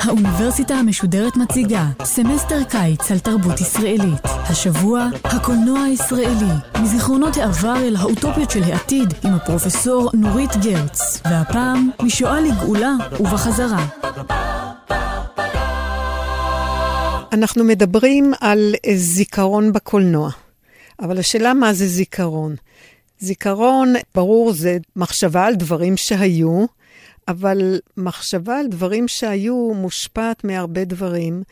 האוניברסיטה המשודרת מציגה סמסטר קיץ על תרבות ישראלית. השבוע, הקולנוע הישראלי, מזיכרונות העבר אל האוטופיות של העתיד עם הפרופסור נורית גרץ, והפעם משואה לגאולה ובחזרה. אנחנו מדברים על זיכרון בקולנוע, אבל השאלה מה זה זיכרון? זיכרון, ברור, זה מחשבה על דברים שהיו, אבל מחשבה על דברים שהיו מושפעת מהרבה דברים.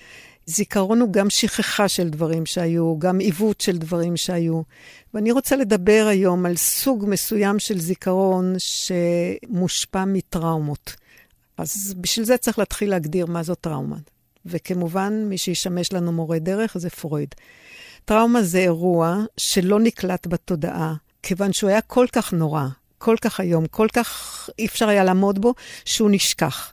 זיכרון הוא גם שכחה של דברים שהיו, גם עיוות של דברים שהיו. ואני רוצה לדבר היום על סוג מסוים של זיכרון שמושפע מטראומות. אז בשביל זה צריך להתחיל להגדיר מה זו טראומה. וכמובן, מי שישמש לנו מורה דרך זה פרויד. טראומה זה אירוע שלא נקלט בתודעה, כיוון שהוא היה כל כך נורא, כל כך היום, כל כך אי אפשר היה לעמוד בו, שהוא נשכח.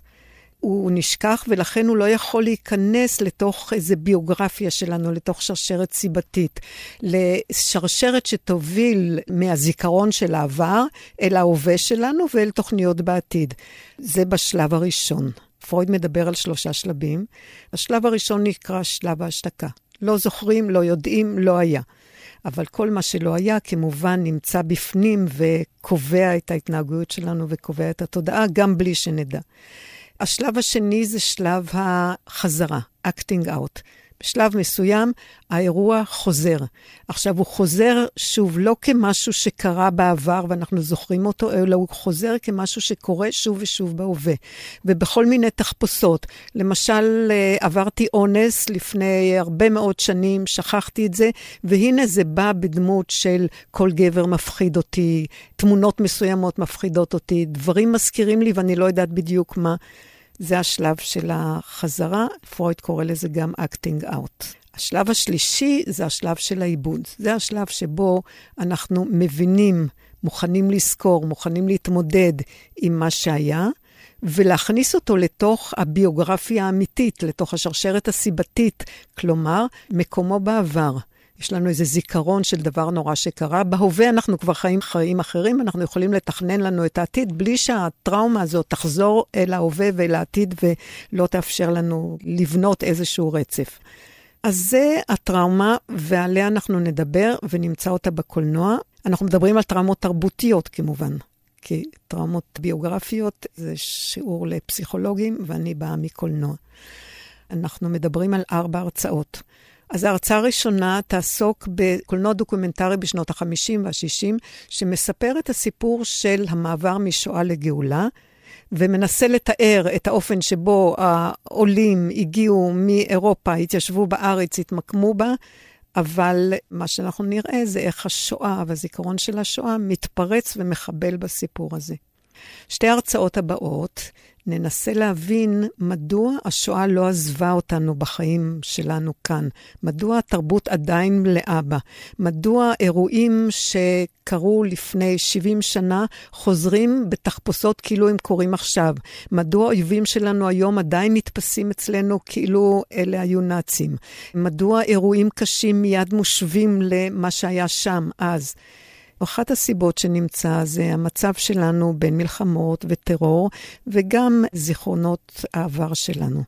הוא נשכח, ולכן הוא לא יכול להיכנס לתוך איזה ביוגרפיה שלנו, לתוך שרשרת סיבתית, לשרשרת שתוביל מהזיכרון של העבר אל ההווה שלנו ואל תוכניות בעתיד. זה בשלב הראשון. פרויד מדבר על שלושה שלבים. השלב הראשון נקרא שלב ההשתקה. לא זוכרים, לא יודעים, לא היה. אבל כל מה שלא היה, כמובן, נמצא בפנים וקובע את ההתנהגויות שלנו וקובע את התודעה, גם בלי שנדע. השלב השני זה שלב החזרה, acting out. בשלב מסוים האירוע חוזר. עכשיו, הוא חוזר, שוב, לא כמשהו שקרה בעבר ואנחנו זוכרים אותו, אלא הוא חוזר כמשהו שקורה שוב ושוב בהווה. ובכל מיני תחפושות. למשל, אה, עברתי אונס לפני הרבה מאוד שנים, שכחתי את זה, והנה זה בא בדמות של כל גבר מפחיד אותי, תמונות מסוימות מפחידות אותי, דברים מזכירים לי ואני לא יודעת בדיוק מה. זה השלב של החזרה, פרויד קורא לזה גם acting out. השלב השלישי זה השלב של העיבוד. זה השלב שבו אנחנו מבינים, מוכנים לזכור, מוכנים להתמודד עם מה שהיה, ולהכניס אותו לתוך הביוגרפיה האמיתית, לתוך השרשרת הסיבתית, כלומר, מקומו בעבר. יש לנו איזה זיכרון של דבר נורא שקרה. בהווה אנחנו כבר חיים חיים אחרים, אנחנו יכולים לתכנן לנו את העתיד בלי שהטראומה הזאת תחזור אל ההווה ואל העתיד ולא תאפשר לנו לבנות איזשהו רצף. אז זה הטראומה, ועליה אנחנו נדבר ונמצא אותה בקולנוע. אנחנו מדברים על טראומות תרבותיות כמובן, כי טראומות ביוגרפיות זה שיעור לפסיכולוגים, ואני באה מקולנוע. אנחנו מדברים על ארבע הרצאות. אז ההרצאה הראשונה תעסוק בקולנוע דוקומנטרי בשנות ה-50 וה-60, שמספר את הסיפור של המעבר משואה לגאולה, ומנסה לתאר את האופן שבו העולים הגיעו מאירופה, התיישבו בארץ, התמקמו בה, אבל מה שאנחנו נראה זה איך השואה והזיכרון של השואה מתפרץ ומחבל בסיפור הזה. שתי ההרצאות הבאות ננסה להבין מדוע השואה לא עזבה אותנו בחיים שלנו כאן. מדוע התרבות עדיין מלאה בה. מדוע אירועים שקרו לפני 70 שנה חוזרים בתחפושות כאילו הם קורים עכשיו. מדוע האויבים שלנו היום עדיין נתפסים אצלנו כאילו אלה היו נאצים. מדוע אירועים קשים מיד מושווים למה שהיה שם אז. אחת הסיבות שנמצא זה המצב שלנו בין מלחמות וטרור, וגם זיכרונות העבר שלנו.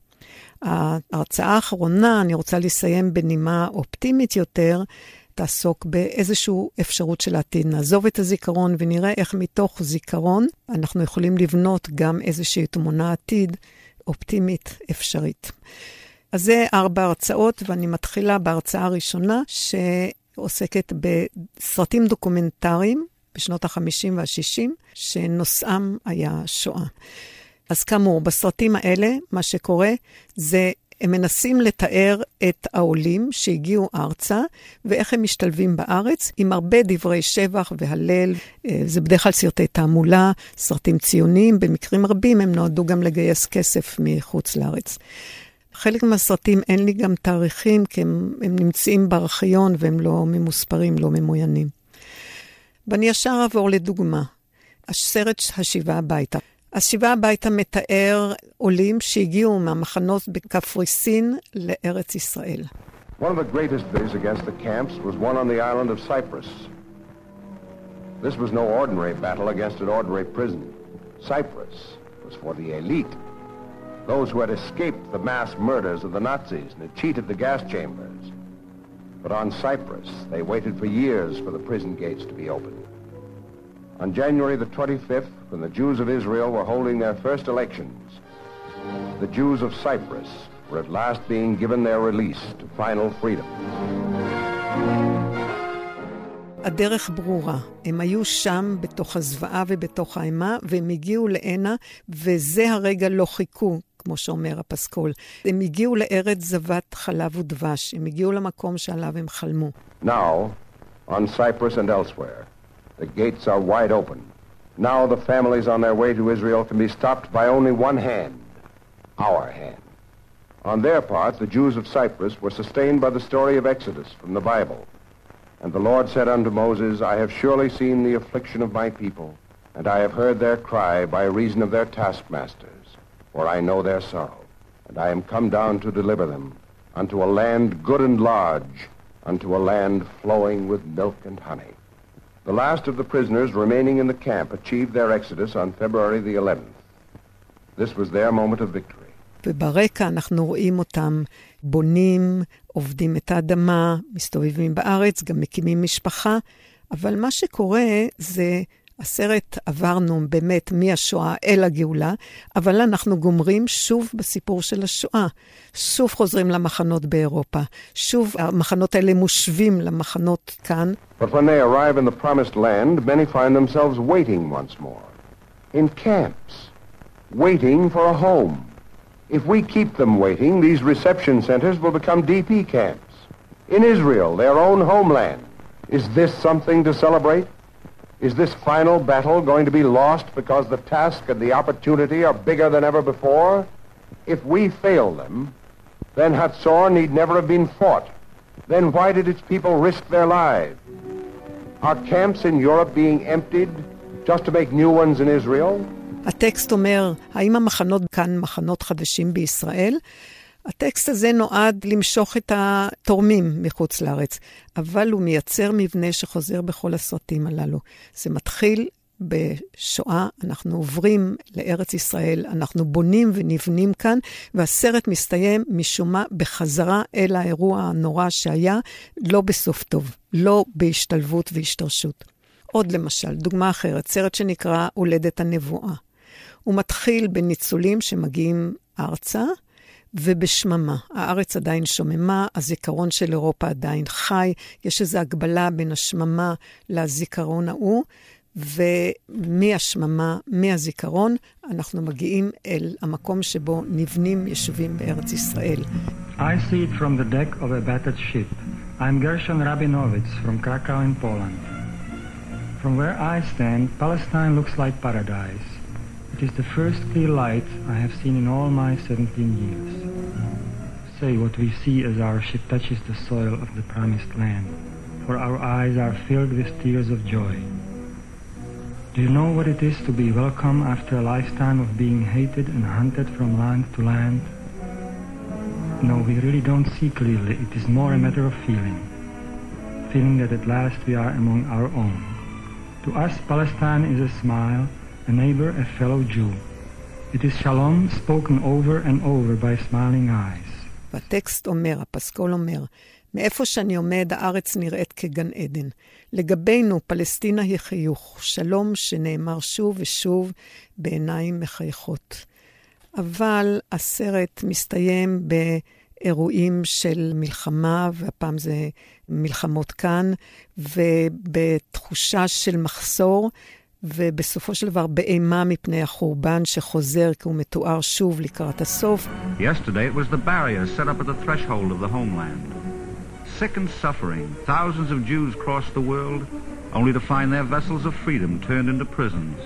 ההרצאה האחרונה, אני רוצה לסיים בנימה אופטימית יותר, תעסוק באיזושהי אפשרות של העתיד. נעזוב את הזיכרון ונראה איך מתוך זיכרון אנחנו יכולים לבנות גם איזושהי תמונה עתיד אופטימית אפשרית. אז זה ארבע הרצאות, ואני מתחילה בהרצאה הראשונה, ש... עוסקת בסרטים דוקומנטריים בשנות ה-50 וה-60, שנושאם היה שואה. אז כאמור, בסרטים האלה, מה שקורה זה הם מנסים לתאר את העולים שהגיעו ארצה ואיך הם משתלבים בארץ, עם הרבה דברי שבח והלל. אה, זה בדרך כלל סרטי תעמולה, סרטים ציוניים, במקרים רבים הם נועדו גם לגייס כסף מחוץ לארץ. חלק מהסרטים אין לי גם תאריכים, כי הם, הם נמצאים בארכיון והם לא ממוספרים, לא ממוינים. ואני ישר אעבור לדוגמה. הסרט השיבה הביתה. השיבה הביתה מתאר עולים שהגיעו מהמחנות בקפריסין לארץ ישראל. One of the greatest days against the camps was one on the island of Cyprus. This was no ordinary battle against an ordinary prison. Cyprus was for the elite, those who had escaped the mass murders of the Nazis and had cheated the gas chambers. But on Cyprus, they waited for years for the prison gates to be opened. On January the 25th, when the Jews of Israel were holding their first elections, the Jews of Cyprus were at last being given their release to final freedom. הדרך ברורה. הם היו שם בתוך הזוועה ובתוך האימה, והם הגיעו להנה, וזה הרגע לא חיכו, כמו שאומר הפסקול. הם הגיעו לארץ זבת חלב ודבש, הם הגיעו למקום שעליו הם חלמו. Now, on Cyprus and elsewhere, the gates are wide open. Now the families on their way to Israel can be stopped by only one hand, our hand. On their part, the Jews of Cyprus were sustained by the story of Exodus from the Bible. And the Lord said unto Moses, I have surely seen the affliction of my people, and I have heard their cry by reason of their taskmasters, For I know their sorrow. And I am come down to deliver them unto a land good and large, unto a land flowing with milk and honey. The last of the prisoners remaining in the camp achieved their exodus on February the 11th. This was their moment of victory. וברקע אנחנו רואים אותם בונים, עובדים את האדמה, מסתובבים בארץ, גם מקימים משפחה, אבל מה שקורה זה, הסרט עברנו באמת מהשואה אל הגאולה, אבל אנחנו גומרים שוב בסיפור של השואה. שוב חוזרים למחנות באירופה, שוב המחנות האלה מושווים למחנות כאן. But when they arrive in the promised land, many find themselves waiting once more. In camps, waiting for a home. If we keep them waiting, these reception centers will become DP camps. In Israel, their own homeland. Is this something to celebrate? Is this final battle going to be lost because the task and the opportunity are bigger than ever before? If we fail them, then Hatzor need never have been fought. Then why did its people risk their lives? Are camps in Europe being emptied just to make new ones in Israel? הטקסט אומר, האם המחנות כאן מחנות חדשים בישראל? הטקסט הזה נועד למשוך את התורמים מחוץ לארץ, אבל הוא מייצר מבנה שחוזר בכל הסרטים הללו. זה מתחיל בשואה, אנחנו עוברים לארץ ישראל, אנחנו בונים ונבנים כאן, והסרט מסתיים משום מה בחזרה אל האירוע הנורא שהיה, לא בסוף טוב, לא בהשתלבות והשתרשות. עוד למשל, דוגמה אחרת, סרט שנקרא הולדת הנבואה. הוא מתחיל בניצולים שמגיעים ארצה ובשממה. הארץ עדיין שוממה, הזיכרון של אירופה עדיין חי, יש איזו הגבלה בין השממה לזיכרון ההוא, ומהשממה, מהזיכרון, אנחנו מגיעים אל המקום שבו נבנים יישובים בארץ ישראל. I see it from the deck of a battered ship. I'm Gershon Rabinovitz from Krakow in Poland. From where I stand, Palestine looks like paradise. It is the first clear light I have seen in all my 17 years. Say what we see as our ship touches the soil of the promised land, for our eyes are filled with tears of joy. Do you know what it is to be welcome after a lifetime of being hated and hunted from land to land? No, we really don't see clearly. It is more a matter of feeling. Feeling that at last we are among our own. To us, Palestine is a smile, a neighbor, a fellow Jew. It is shalom spoken over and over by smiling eyes. והטקסט אומר, הפסקול אומר, מאיפה שאני עומד, הארץ נראית כגן עדן. לגבינו, פלסטינה היא חיוך, שלום שנאמר שוב ושוב בעיניים מחייכות. אבל הסרט מסתיים באירועים של מלחמה, והפעם זה מלחמות כאן, ובתחושה של מחסור. ובסופו של דבר באימה מפני החורבן שחוזר כי הוא מתואר שוב לקראת הסוף. Yesterday it was the barriers set up at the threshold of the homeland. Sick and suffering, thousands of Jews crossed the world only to find their vessels of freedom turned into prisons.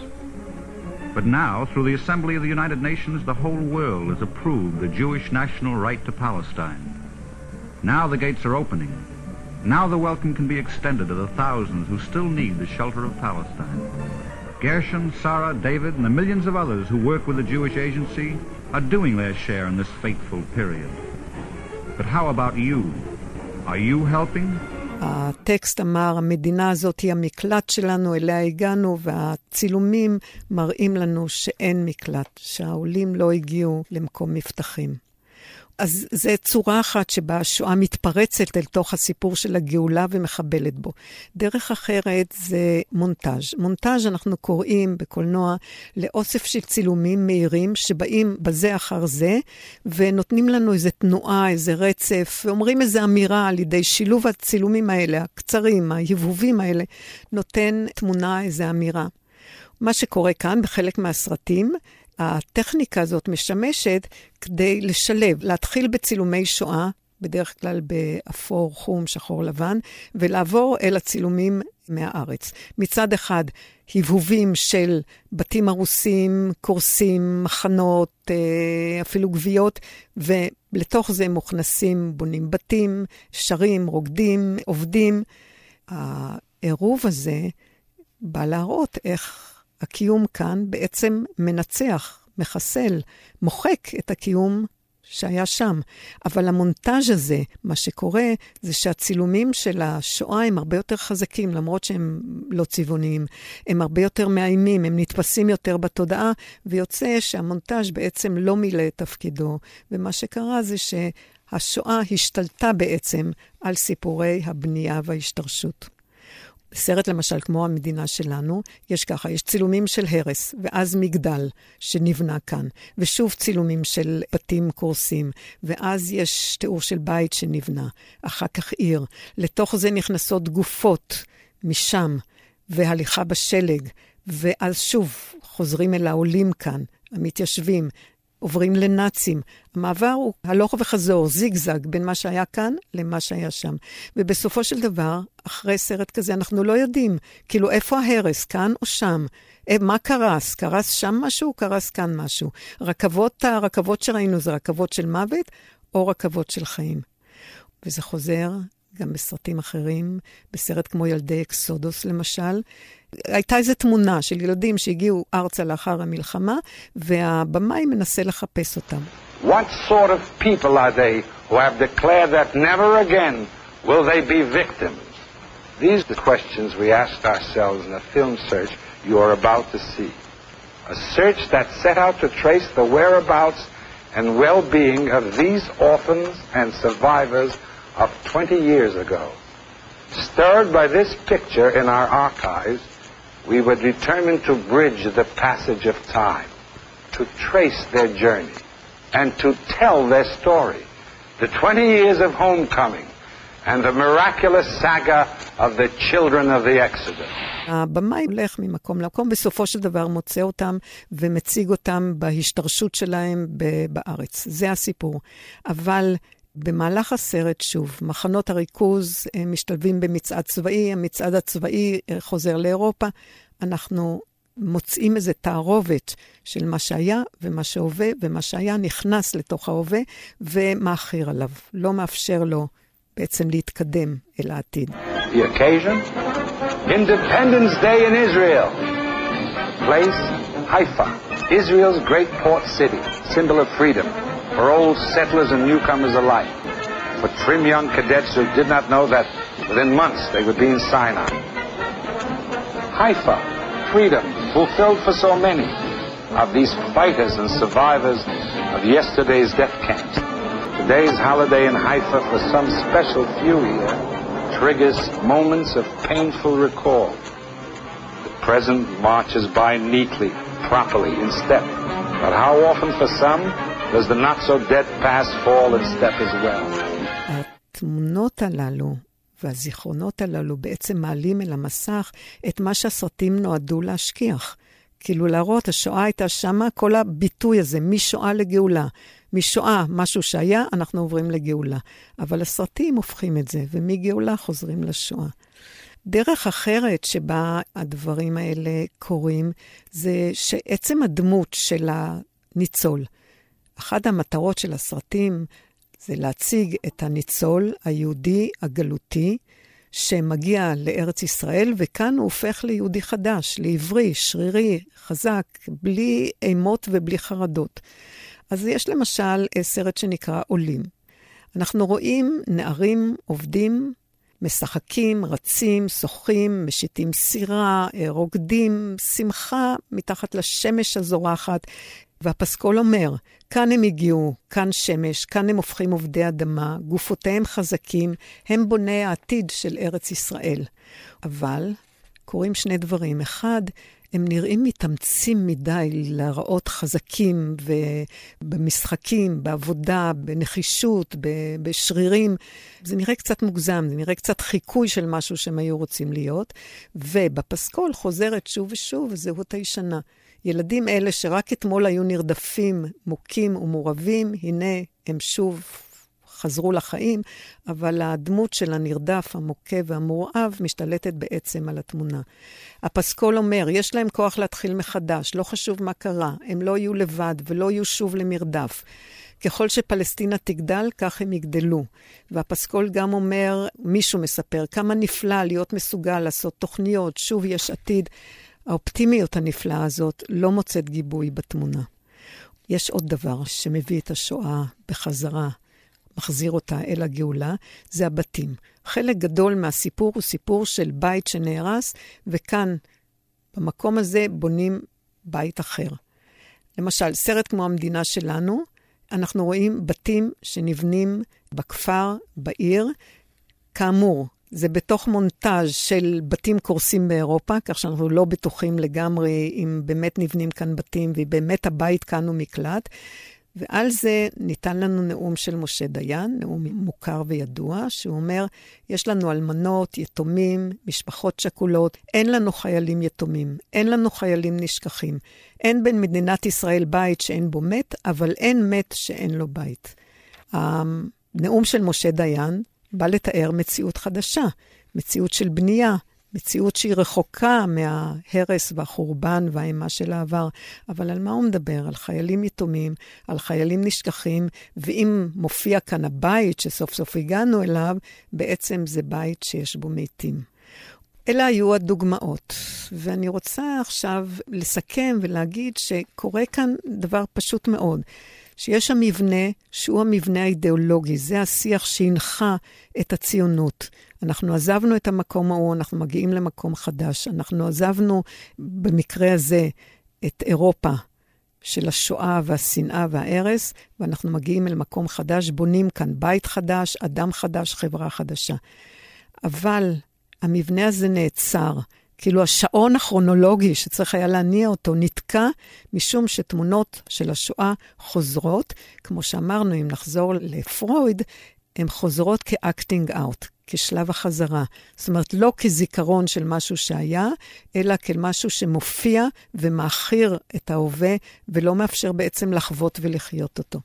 But now, through the Assembly of the United Nations, the whole world has approved the Jewish national right to Palestine. Now the gates are opening. Now the welcome can be extended to the thousands who still need the shelter of Palestine. Gershon, Sarah, David, and the millions of others who work with the Jewish Agency are doing their share in this fateful period. But how about you? Are you helping? הטקסט אמר, המדינה הזאת היא המקלט שלנו, אליה הגענו, והצילומים מראים לנו שאין מקלט, שהעולים לא הגיעו למקום מבטחים. אז זו צורה אחת שבה השואה מתפרצת אל תוך הסיפור של הגאולה ומחבלת בו. דרך אחרת זה מונטאז'. מונטאז' אנחנו קוראים בקולנוע לאוסף של צילומים מהירים שבאים בזה אחר זה, ונותנים לנו איזו תנועה, איזה רצף, ואומרים איזו אמירה על ידי שילוב הצילומים האלה, הקצרים, היבובים האלה, נותן תמונה, איזו אמירה. מה שקורה כאן בחלק מהסרטים, הטכניקה הזאת משמשת כדי לשלב, להתחיל בצילומי שואה, בדרך כלל באפור, חום, שחור, לבן, ולעבור אל הצילומים מהארץ. מצד אחד, הבהובים של בתים הרוסים, קורסים, מחנות, אה, אפילו גוויות, ולתוך זה מוכנסים, בונים בתים, שרים, רוקדים, עובדים. העירוב הזה בא להראות איך הקיום כאן בעצם מנצח, מחסל, מוחק את הקיום שהיה שם. אבל המונטאז' הזה, מה שקורה, זה שהצילומים של השואה הם הרבה יותר חזקים, למרות שהם לא צבעוניים. הם הרבה יותר מאיימים, הם נתפסים יותר בתודעה, ויוצא שהמונטאז' בעצם לא מילא את תפקידו. ומה שקרה זה שהשואה השתלטה בעצם על סיפורי הבנייה וההשתרשות. בסרט למשל, כמו המדינה שלנו, יש ככה, יש צילומים של הרס, ואז מגדל שנבנה כאן, ושוב צילומים של בתים קורסים, ואז יש תיאור של בית שנבנה, אחר כך עיר. לתוך זה נכנסות גופות משם, והליכה בשלג, ואז שוב חוזרים אל העולים כאן, המתיישבים, עוברים לנאצים. המעבר הוא הלוך וחזור, זיגזג, בין מה שהיה כאן למה שהיה שם. ובסופו של דבר, אחרי סרט כזה, אנחנו לא יודעים, כאילו, איפה ההרס, כאן או שם? אה, מה קרס? קרס שם משהו? קרס כאן משהו? רכבות, הרכבות שראינו זה רכבות של מוות או רכבות של חיים? וזה חוזר גם בסרטים אחרים, בסרט כמו ילדי אקסודוס למשל. הייתה איזו תמונה של ילדים שהגיעו ארצה לאחר המלחמה, והבמאי מנסה לחפש אותם. What sort of people are they who have declared that never again will they be victims? These are the questions we asked ourselves in a film search you are about to see. A search that set out to trace the whereabouts and well-being of these orphans and survivors of 20 years ago. Stirred by this picture in our archives, we were determined to bridge the passage of time, to trace their journey, and to tell their story. The 20 years of homecoming and the miraculous saga of the children of the Exodus. הבמאי הולך ממקום למקום, בסופו של דבר מוצא אותם ומציג אותם בהשתרשות שלהם בארץ. זה הסיפור. אבל במהלך הסרט, שוב, מחנות הריכוז משתלבים במצעד צבאי, המצעד הצבאי אה, חוזר לאירופה. אנחנו מוצאים איזו תערובת של מה שהיה ומה שהווה, ומה שהיה נכנס לתוך ההווה ומאחר עליו, לא מאפשר לו בעצם להתקדם אל העתיד. The occasion? Independence Day in Israel. Place, Haifa, Israel's great port city, symbol of freedom. For old settlers and newcomers alike, for trim young cadets who did not know that within months they would be in Sinai. Haifa, freedom, fulfilled for so many of these fighters and survivors of yesterday's death camps. Today's holiday in Haifa for some special few here triggers moments of painful recall. The present marches by neatly, properly, in step. But how often for some does the not so dead past fall in step as well? התמונות הללו והזיכרונות הללו בעצם מעלים אל המסך את מה שהסרטים נועדו להשכיח. כאילו להראות, השואה הייתה שמה, כל הביטוי הזה, משואה לגאולה. משואה, משהו שהיה, אנחנו עוברים לגאולה. אבל הסרטים הופכים את זה, ומגאולה חוזרים לשואה. דרך אחרת שבה הדברים האלה קורים, זה שעצם הדמות של הניצול, אחת המטרות של הסרטים זה להציג את הניצול היהודי הגלותי, שמגיע לארץ ישראל, וכאן הוא הופך ליהודי חדש, לעברי, שרירי, חזק, בלי אימות ובלי חרדות. אז יש למשל סרט שנקרא עולים. אנחנו רואים נערים עובדים משחקים, רצים, שוחים, משיתים סירה, רוקדים, שמחה מתחת לשמש הזורחת. והפסקול אומר, כאן הם הגיעו, כאן שמש, כאן הם הופכים עובדי אדמה, גופותיהם חזקים, הם בוני העתיד של ארץ ישראל. אבל קורים שני דברים. אחד, הם נראים מתאמצים מדי להראות חזקים ובמשחקים, בעבודה, בנחישות, בשרירים. זה נראה קצת מוגזם, זה נראה קצת חיקוי של משהו שהם היו רוצים להיות. ובפסקול חוזרת שוב ושוב הזהות הישנה. ילדים אלה שרק אתמול היו נרדפים, מוכים ומורבים, הנה הם שוב חזרו לחיים, אבל הדמות של הנרדף, המוכה והמורעב משתלטת בעצם על התמונה. הפסקול אומר, יש להם כוח להתחיל מחדש, לא חשוב מה קרה, הם לא יהיו לבד ולא יהיו שוב למרדף. ככל שפלסטינה תגדל, כך הם יגדלו. והפסקול גם אומר, מישהו מספר, כמה נפלא להיות מסוגל לעשות תוכניות, שוב יש עתיד. האופטימיות הנפלאה הזאת לא מוצאת גיבוי בתמונה. יש עוד דבר שמביא את השואה בחזרה, מחזיר אותה אל הגאולה, זה הבתים. חלק גדול מהסיפור הוא סיפור של בית שנהרס, וכאן, במקום הזה, בונים בית אחר. למשל, סרט כמו המדינה שלנו, אנחנו רואים בתים שנבנים בכפר, בעיר. כאמור, זה בתוך מונטאז' של בתים קורסים באירופה, כך שאנחנו לא בטוחים לגמרי אם באמת נבנים כאן בתים, ובאמת הבית כאן הוא מקלט. ועל זה ניתן לנו נאום של משה דיין, נאום מוכר וידוע, שהוא אומר, יש לנו אלמנות, יתומים, משפחות שכולות, אין לנו חיילים יתומים, אין לנו חיילים נשכחים. אין בין מדינת ישראל בית שאין בו מת, אבל אין מת שאין לו בית. הנאום של משה דיין בא לתאר מציאות חדשה, מציאות של בנייה, מציאות שהיא רחוקה מההרס והחורבן והאימה של העבר. אבל על מה הוא מדבר? על חיילים יתומים, על חיילים נשכחים, ואם מופיע כאן הבית שסוף סוף הגענו אליו, בעצם זה בית שיש בו מתים. אלה היו הדוגמאות, ואני רוצה עכשיו לסכם ולהגיד שקורה כאן דבר פשוט מאוד. שיש שם מבנה שהוא המבנה האידיאולוגי, זה השיח שהנחה את הציונות. אנחנו עזבנו את המקום ההוא, אנחנו מגיעים למקום חדש. אנחנו עזבנו, במקרה הזה, את אירופה של השואה והשנאה וההרס, ואנחנו מגיעים אל מקום חדש, בונים כאן בית חדש, אדם חדש, חברה חדשה. אבל המבנה הזה נעצר. כאילו השעון הכרונולוגי שצריך היה להניע אותו נתקע, משום שתמונות של השואה חוזרות. כמו שאמרנו, אם נחזור לפרויד, הן חוזרות כאקטינג אאוט, כשלב החזרה. זאת אומרת, לא כזיכרון של משהו שהיה, אלא כמשהו שמופיע ומאכיר את ההווה, ולא מאפשר בעצם לחוות ולחיות אותו.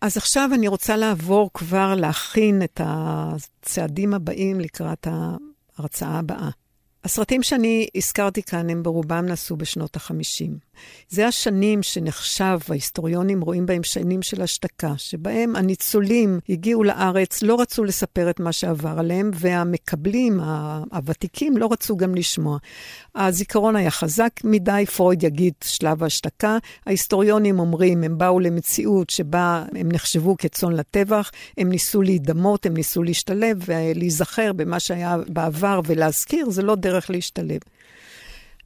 אז עכשיו אני רוצה לעבור כבר להכין את הצעדים הבאים לקראת ההרצאה הבאה. הסרטים שאני הזכרתי כאן, הם ברובם נעשו בשנות ה-50. זה השנים שנחשב, ההיסטוריונים רואים בהם שנים של השתקה, שבהם הניצולים הגיעו לארץ, לא רצו לספר את מה שעבר עליהם, והמקבלים, הוותיקים, לא רצו גם לשמוע. הזיכרון היה חזק מדי, פרויד יגיד שלב ההשתקה. ההיסטוריונים אומרים, הם באו למציאות שבה הם נחשבו כצאן לטבח, הם ניסו להידמות, הם ניסו להשתלב ולהיזכר במה שהיה בעבר ולהזכיר, זה לא דרך להשתלב.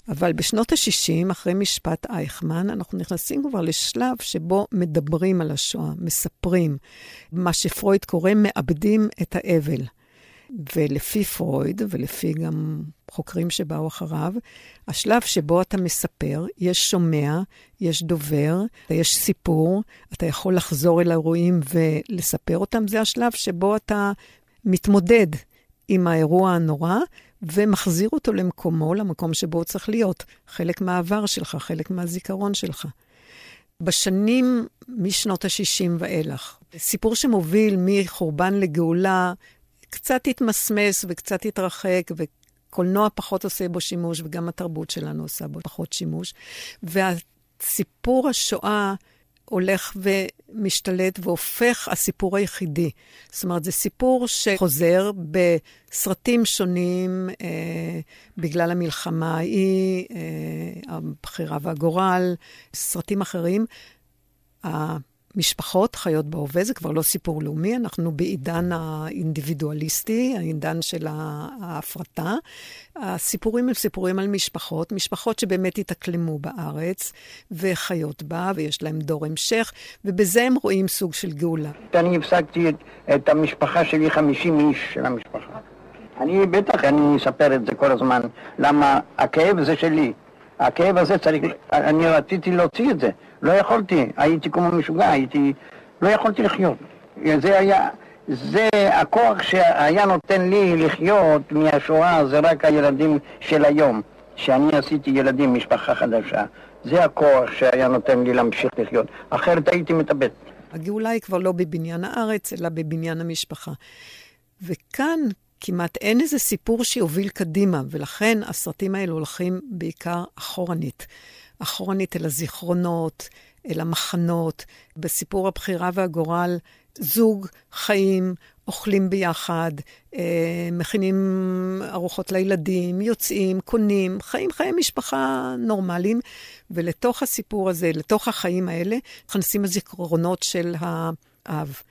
אבל בשנות ה-60, אחרי משפט אייכמן, אנחנו נכנסים כבר לשלב שבו מדברים על השואה, מספרים. מה שפרויד קורא, מאבדים את האבל. ולפי פרויד, ולפי גם חוקרים שבאו אחריו, השלב שבו אתה מספר, יש שומע, יש דובר, יש סיפור, אתה יכול לחזור אל האירועים ולספר אותם, זה השלב שבו אתה מתמודד עם האירוע הנורא, ומחזיר אותו למקומו, למקום שבו הוא צריך להיות. חלק מהעבר שלך, חלק מהזיכרון שלך. בשנים משנות ה-60 ואילך, סיפור שמוביל מחורבן לגאולה, קצת התמסמס וקצת התרחק, וקולנוע פחות עושה בו שימוש, וגם התרבות שלנו עושה בו פחות שימוש. והסיפור השואה הולך ומשתלט והופך הסיפור היחידי. זאת אומרת, זה סיפור שחוזר בסרטים שונים אה, בגלל המלחמה ההיא, אה, הבחירה והגורל, סרטים אחרים. משפחות חיות בהווה, זה כבר לא סיפור לאומי, אנחנו בעידן האינדיבידואליסטי, העידן של ההפרטה. הסיפורים הם סיפורים על משפחות, משפחות שבאמת התאקלמו בארץ וחיות בה, ויש להם דור המשך, ובזה הם רואים סוג של גאולה. אני הפסקתי את, את המשפחה שלי, 50 איש של המשפחה. אני בטח, אני אספר את זה כל הזמן, למה הכאב זה שלי. הכאב הזה צריך, אני רציתי להוציא את זה, לא יכולתי, הייתי כמו משוגע, הייתי, לא יכולתי לחיות. זה היה, זה הכוח שהיה נותן לי לחיות מהשואה, זה רק הילדים של היום, שאני עשיתי ילדים, משפחה חדשה. זה הכוח שהיה נותן לי להמשיך לחיות, אחרת הייתי מתאבד. הגאולה היא כבר לא בבניין הארץ, אלא בבניין המשפחה. וכאן כמעט אין איזה סיפור שיוביל קדימה, ולכן הסרטים האלה הולכים בעיקר אחורנית. אחורנית אל הזיכרונות, אל המחנות. בסיפור הבחירה והגורל, זוג חיים, אוכלים ביחד, אה, מכינים ארוחות לילדים, יוצאים, קונים, חיים חיי משפחה נורמליים, ולתוך הסיפור הזה, לתוך החיים האלה, נכנסים הזיכרונות של האב.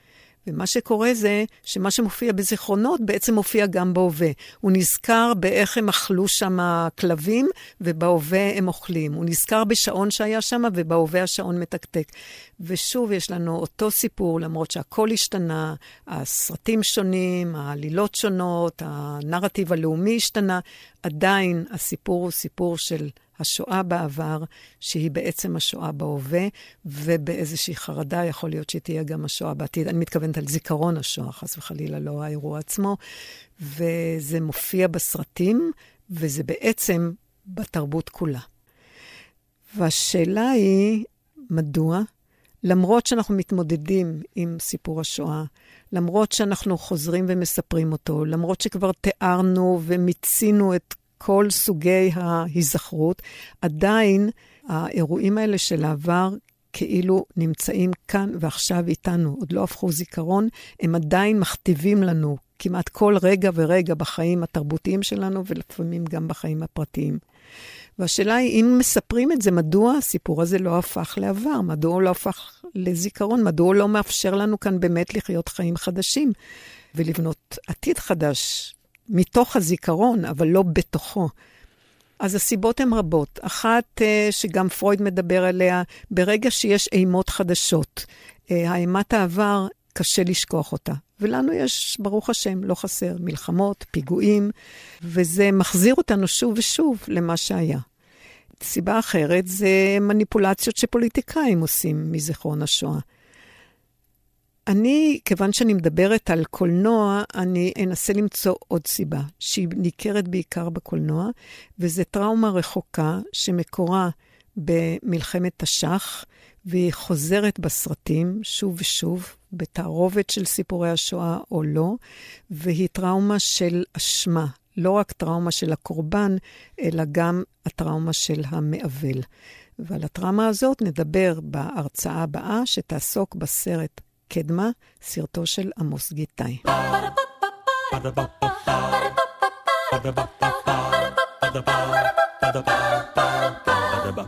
ומה שקורה זה שמה שמופיע בזיכרונות בעצם מופיע גם בהווה. הוא נזכר באיך הם אכלו שם כלבים, ובהווה הם אוכלים. הוא נזכר בשעון שהיה שם, ובהווה השעון מתקתק. ושוב, יש לנו אותו סיפור, למרות שהכל השתנה, הסרטים שונים, העלילות שונות, הנרטיב הלאומי השתנה, עדיין הסיפור הוא סיפור של השואה בעבר, שהיא בעצם השואה בהווה, ובאיזושהי חרדה יכול להיות שתהיה גם השואה בעתיד. אני מתכוונת על זיכרון השואה, חס וחלילה, לא האירוע עצמו. וזה מופיע בסרטים, וזה בעצם בתרבות כולה. והשאלה היא, מדוע? למרות שאנחנו מתמודדים עם סיפור השואה, למרות שאנחנו חוזרים ומספרים אותו, למרות שכבר תיארנו ומיצינו את כל סוגי ההיזכרות, עדיין האירועים האלה של העבר כאילו נמצאים כאן ועכשיו איתנו, עוד לא הפכו זיכרון, הם עדיין מכתיבים לנו כמעט כל רגע ורגע בחיים התרבותיים שלנו, ולפעמים גם בחיים הפרטיים. והשאלה היא, אם מספרים את זה, מדוע הסיפור הזה לא הפך לעבר? מדוע הוא לא הפך לזיכרון? מדוע הוא לא מאפשר לנו כאן באמת לחיות חיים חדשים ולבנות עתיד חדש מתוך הזיכרון, אבל לא בתוכו. אז הסיבות הן רבות. אחת, אה, שגם פרויד מדבר עליה, ברגע שיש אימות חדשות, אה, האימת העבר, קשה לשכוח אותה. ולנו יש, ברוך השם, לא חסר, מלחמות, פיגועים, וזה מחזיר אותנו שוב ושוב למה שהיה. סיבה אחרת זה מניפולציות שפוליטיקאים עושים מזיכרון השואה. אני, כיוון שאני מדברת על קולנוע, אני אנסה למצוא עוד סיבה, שהיא ניכרת בעיקר בקולנוע, וזו טראומה רחוקה שמקורה במלחמת תש"ח, והיא חוזרת בסרטים שוב ושוב, בתערובת של סיפורי השואה או לא, והיא טראומה של אשמה, לא רק טראומה של הקורבן, אלא גם הטראומה של המאבל. ועל הטראומה הזאת נדבר בהרצאה הבאה, שתעסוק בסרט קדמה, סרטו של עמוס גיטאי.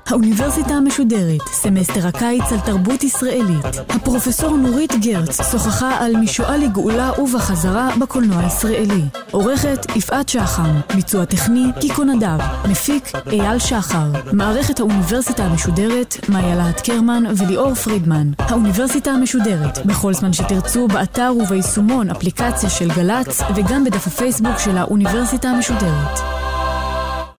האוניברסיטה המשודרת, סמסטר הקיץ על תרבות ישראלית. הפרופסור נורית גרץ שוחחה על משואה לגאולה ובחזרה בקולנוע הישראלי. עורכת יפעת שחם, ביצוע טכני קיקו נדב, מפיק אייל שחר. מערכת האוניברסיטה המשודרת, מאיה להט קרמן וליאור פרידמן. האוניברסיטה המשודרת, בכל זמן שתרצו, באתר וביישומון אפליקציה של גל"צ וגם בדף הפייסבוק של האוניברסיטה המשודרת.